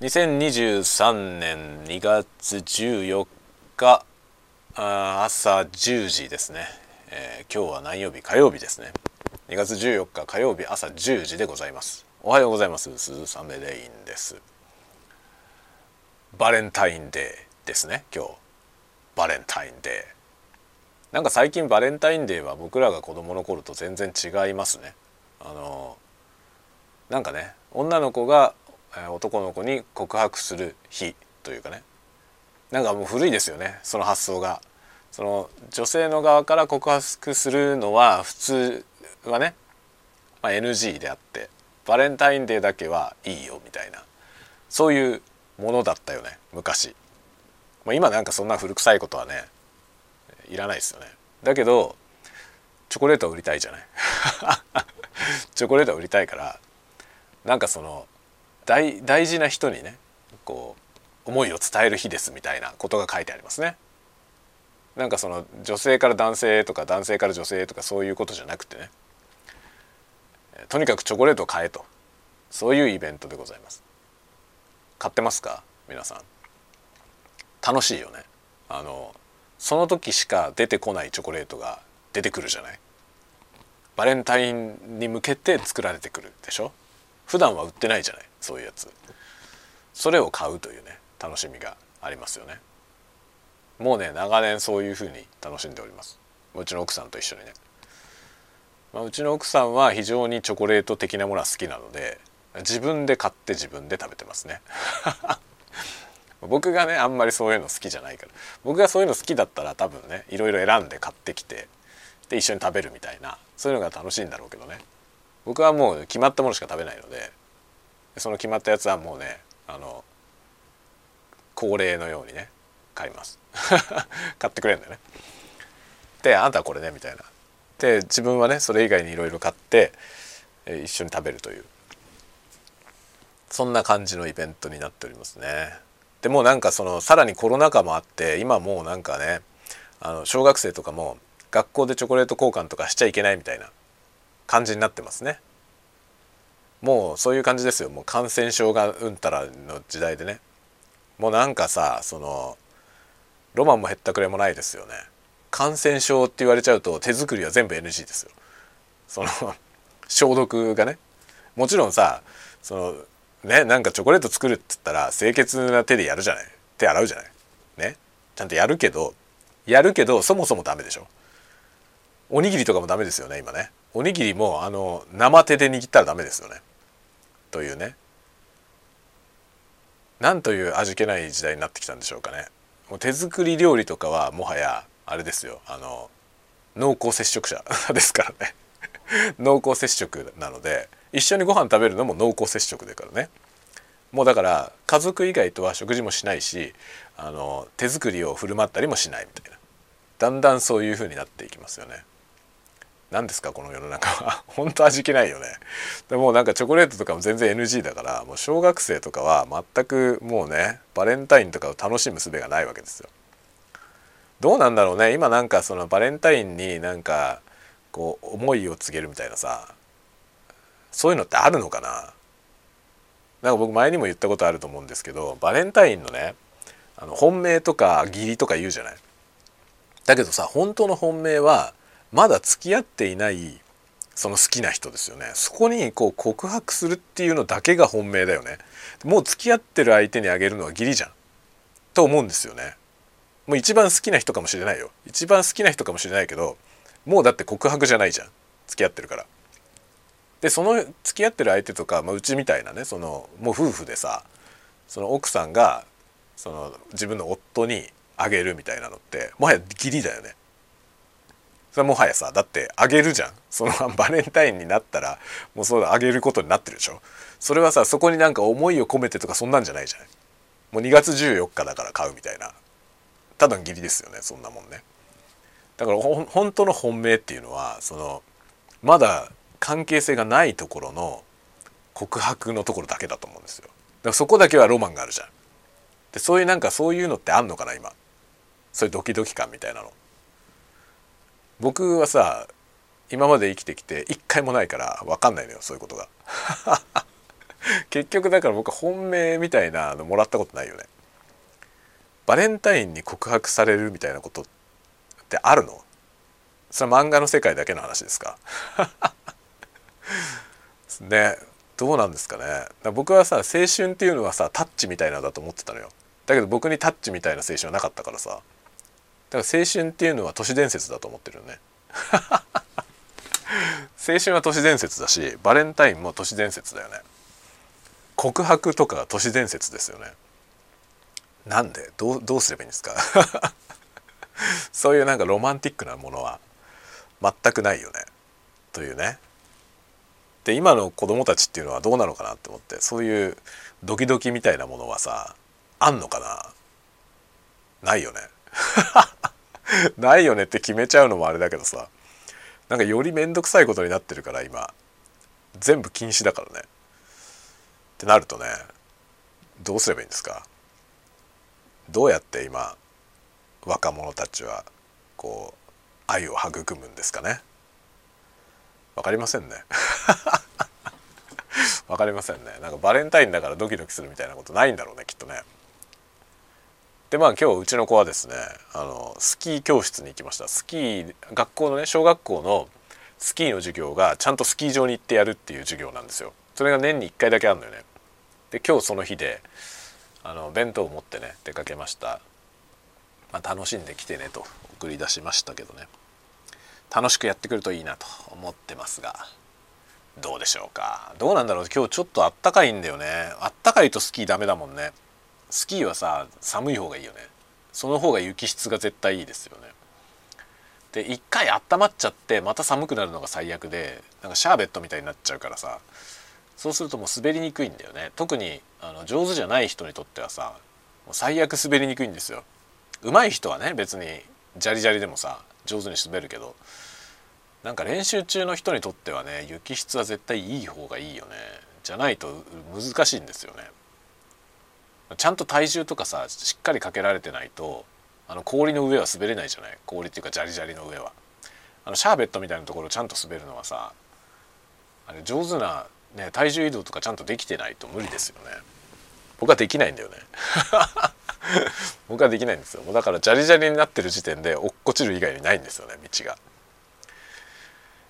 2023年2月14日朝10時ですね、えー、今日は何曜日？火曜日ですね。2月14日火曜日朝10時でございます。おはようございます。鈴雨レインです。バレンタインデーですね今日。バレンタインデー。なんか最近バレンタインデーは僕らが子供の頃と全然違いますね。あのなんかね女の子が男の子に告白する日というかね。なんかもう古いですよねその発想が。その女性の側から告白するのは普通はね、まあ、NG であってバレンタインデーだけはいいよみたいなそういうものだったよね昔、まあ、今なんかそんな古臭いことはねいらないですよね。だけどチョコレートを売りたいじゃない。チョコレートを売りたいからなんかその大大事な人にねこう思いを伝える日ですみたいなことが書いてありますね。なんかその女性から男性とか男性から女性とかそういうことじゃなくてねとにかくチョコレートを買えと。そういうイベントでございます。買ってますか？皆さん。楽しいよね。あのその時しか出てこないチョコレートが出てくるじゃない。バレンタインに向けて作られてくるでしょ。普段は売ってないじゃないそういうやつ。それを買うというね楽しみがありますよね。もうね長年そういうふうに楽しんでおります。うちの奥さんと一緒にね、まあ、うちの奥さんは非常にチョコレート的なものは好きなので自分で買って自分で食べてますね。僕がねあんまりそういうの好きじゃないから。僕がそういうの好きだったら多分ねいろいろ選んで買ってきてで一緒に食べるみたいなそういうのが楽しいんだろうけどね。僕はもう決まったものしか食べないのでその決まったやつはもうねあの恒例のようにね買います。買ってくれるんだよね。であんたはこれねみたいな。で自分はねそれ以外にいろいろ買って一緒に食べるという。そんな感じのイベントになっておりますね。でもなんかそのさらにコロナ禍もあって今もうなんかねあの小学生とかも学校でチョコレート交換とかしちゃいけないみたいな。感じになってますね。もうそういう感じですよ。もう感染症がうんたらの時代でね。もうなんかさそのロマンも減ったくれもないですよね。感染症って言われちゃうと手作りは全部 NG ですよ。その消毒がね。もちろんさそのねなんかチョコレート作るっつったら清潔な手でやるじゃない。手洗うじゃない。ね。ちゃんとやるけどやるけどそもそもダメでしょ。おにぎりとかもダメですよね今ね。おにぎりもあの生手で握ったらダメですよね。というね。なんという味気ない時代になってきたんでしょうかね。もう手作り料理とかはもはやあれですよ。あの濃厚接触者 ですからね。濃厚接触なので一緒にご飯食べるのも濃厚接触だからね。もうだから家族以外とは食事もしないしあの手作りを振る舞ったりもしないみたいな。だんだんそういう風になっていきますよね。何ですかこの世の中は。本当味気ないよね。でもなんかチョコレートとかも全然 NG だからもう小学生とかは全くもうねバレンタインとかを楽しむ術がないわけですよ。どうなんだろうね。今なんかそのバレンタインになんかこう思いを告げるみたいなさそういうのってあるのかな。なんか僕前にも言ったことあると思うんですけどバレンタインのねあの本命とか義理とか言うじゃない。だけどさ本当の本命はまだ付き合っていないその好きな人ですよね。そこにこう告白するっていうのだけが本命だよね。もう付き合ってる相手にあげるのは義理じゃん。と思うんですよね。もう一番好きな人かもしれないよ。一番好きな人かもしれないけどもうだって告白じゃないじゃん。付き合ってるから。でその付き合ってる相手とか、まあ、うちみたいなねそのもう夫婦でさその奥さんがその自分の夫にあげるみたいなのってもはや義理だよね。それもはやさだってあげるじゃん。その バレンタインになったらもうそうだあげることになってるでしょ。それはさそこになんか思いを込めてとかそんなんじゃないじゃない。もう2月14日だから買うみたいな。ただの義理ですよねそんなもんね。だから本当の本命っていうのはそのまだ関係性がないところの告白のところだけだと思うんですよ。だからそこだけはロマンがあるじゃん。でそういうなんかそういうのってあんのかな今。そういうドキドキ感みたいなの。僕はさ今まで生きてきて一回もないから分かんないのよそういうことが。結局だから僕は本命みたいなのもらったことないよね。バレンタインに告白されるみたいなことってあるの？それは漫画の世界だけの話ですか？ねどうなんですかね。僕はさ青春っていうのはさタッチみたいなのだと思ってたのよ。だけど僕にタッチみたいな青春はなかったからさ。だから青春っていうのは都市伝説だと思ってるよね。青春は都市伝説だしバレンタインも都市伝説だよね。告白とか都市伝説ですよね。なんで？どうどうすればいいんですか？そういうなんかロマンティックなものは全くないよね。というね。で今の子供たちっていうのはどうなのかなって思ってそういうドキドキみたいなものはさあんのかな？ないよね。ないよねって決めちゃうのもあれだけどさ。なんかより面倒くさいことになってるから今。全部禁止だからね。ってなるとねどうすればいいんですか？どうやって今若者たちはこう愛を育むんですかね？わかりませんね。わかりませんね。なんかバレンタインだからドキドキするみたいなことないんだろうねきっとね。でまあ今日うちの子はですねあのスキー教室に行きました。スキー学校のね小学校のスキーの授業がちゃんとスキー場に行ってやるっていう授業なんですよ。それが年に1回だけあるのよね。で今日その日であの弁当を持ってね出かけました。まあ、楽しんできてねと送り出しましたけどね。楽しくやってくるといいなと思ってますがどうでしょうか。どうなんだろう。今日ちょっとあったかいんだよね。あったかいとスキーダメだもんね。スキーはさ寒い方がいいよね。その方が雪質が絶対いいですよね。で一回温まっちゃってまた寒くなるのが最悪でなんかシャーベットみたいになっちゃうからさそうするともう滑りにくいんだよね。特にあの上手じゃない人にとってはさもう最悪滑りにくいんですよ。上手い人はね別にジャリジャリでもさ上手に滑るけどなんか練習中の人にとってはね雪質は絶対いい方がいいよね。じゃないと難しいんですよね。ちゃんと体重とかさしっかりかけられてないとあの氷の上は滑れないじゃない？氷っていうかジャリジャリの上は。あのシャーベットみたいなところちゃんと滑るのはさあれ上手な、ね、体重移動とかちゃんとできてないと無理ですよね。僕はできないんだよね。僕はできないんですよ。だからジャリジャリになってる時点で落っこちる以外にないんですよね道が。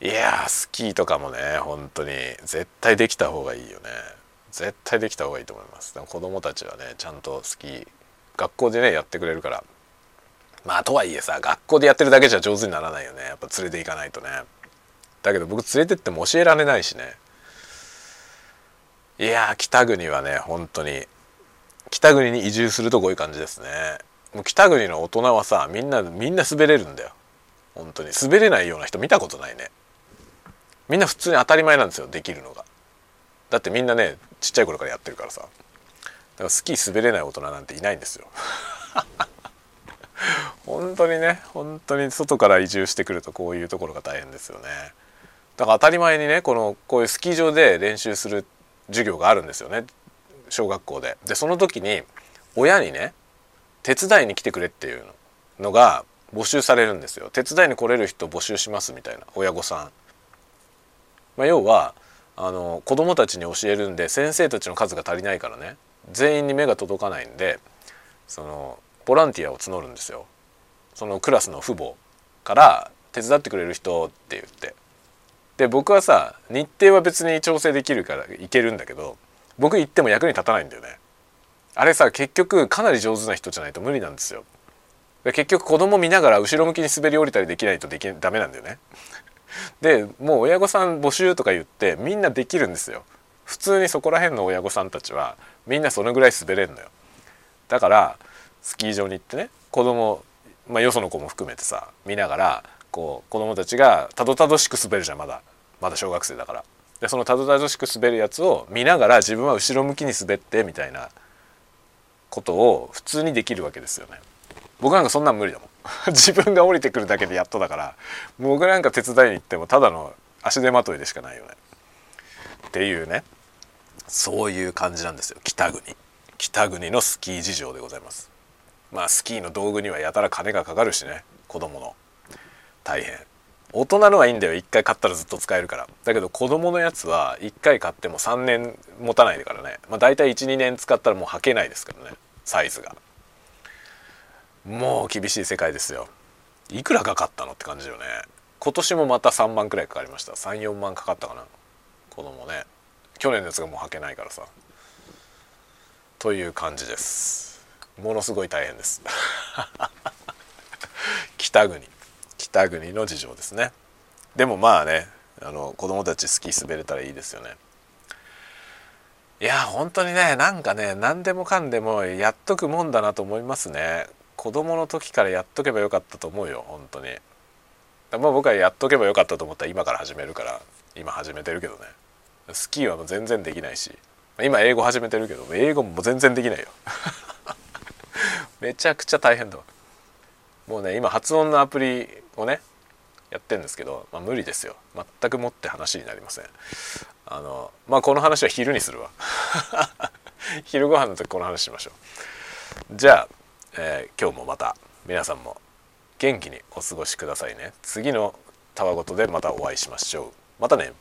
いやスキーとかもね本当に絶対できた方がいいよね。絶対できた方がいいと思います。でも子供たちはねちゃんとスキー学校でねやってくれるから。まあとはいえさ学校でやってるだけじゃ上手にならないよね。やっぱ連れて行かないとね。だけど僕連れてっても教えられないしね。いや北国はね本当に北国に移住するとこういう感じですね。もう北国の大人はさみんなみんな滑れるんだよ。本当に。滑れないような人見たことないね。みんな普通に当たり前なんですよできるのが。だってみんなねちっちゃい頃からやってるからさ。だからスキー滑れない大人なんていないんですよ。本当にね本当に外から移住してくるとこういうところが大変ですよね。だから当たり前にねこのこういうスキー場で練習する授業があるんですよね。小学校で。でその時に親にね手伝いに来てくれっていうのが募集されるんですよ。手伝いに来れる人募集しますみたいな親御さん、まあ、要はあの子供たちに教えるんで先生たちの数が足りないからね。全員に目が届かないんでそのボランティアを募るんですよ。そのクラスの父母から手伝ってくれる人って言って。で僕はさ日程は別に調整できるから行けるんだけど僕行っても役に立たないんだよね。あれさ結局かなり上手な人じゃないと無理なんですよ。で結局子供見ながら後ろ向きに滑り降りたりできないとできダメなんだよね。でもう親御さん募集とか言ってみんなできるんですよ。普通にそこら辺の親御さんたちはみんなそのぐらい滑れんのよ。だからスキー場に行ってね子供まあよその子も含めてさ見ながらこう子供たちがたどたどしく滑るじゃんまだ。まだ小学生だから。でそのたどたどしく滑るやつを見ながら自分は後ろ向きに滑ってみたいなことを普通にできるわけですよね。僕なんかそんなん無理だもん。自分が降りてくるだけでやっとだから僕なんか手伝いに行ってもただの足手まといでしかないよね。っていうね。そういう感じなんですよ。北国。北国のスキー事情でございます。まあスキーの道具にはやたら金がかかるしね。子供の。大変。大人のはいいんだよ。1回買ったらずっと使えるから。だけど子供のやつは1回買っても3年持たないからね、まあ、大体12年使ったらもう履けないですからね。サイズが。もう厳しい世界ですよ。いくらかかったのって感じよね。今年もまた3万くらいかかりました。34万かかったかな。子供ね。去年のやつがもう履けないからさ。という感じです。ものすごい大変です。北国。北国の事情ですね。でもまあねあの子供たちスキー滑れたらいいですよね。いや本当にねなんかね何でもかんでもやっとくもんだなと思いますね。子供の時からやっとけばよかったと思うよ本当に。まあ僕はやっとけばよかったと思ったら今から始めるから。今始めてるけどね。スキーはもう全然できないし。今英語始めてるけど英語も全然できないよ。めちゃくちゃ大変だわ。もうね今発音のアプリをねやってんですけど、まあ、無理ですよ。全くもって話になりません。あのまあこの話は昼にするわ。昼ご飯の時この話しましょう。じゃあ、えー、今日もまた皆さんも元気にお過ごしくださいね。次のたわごとでまたお会いしましょう。またね。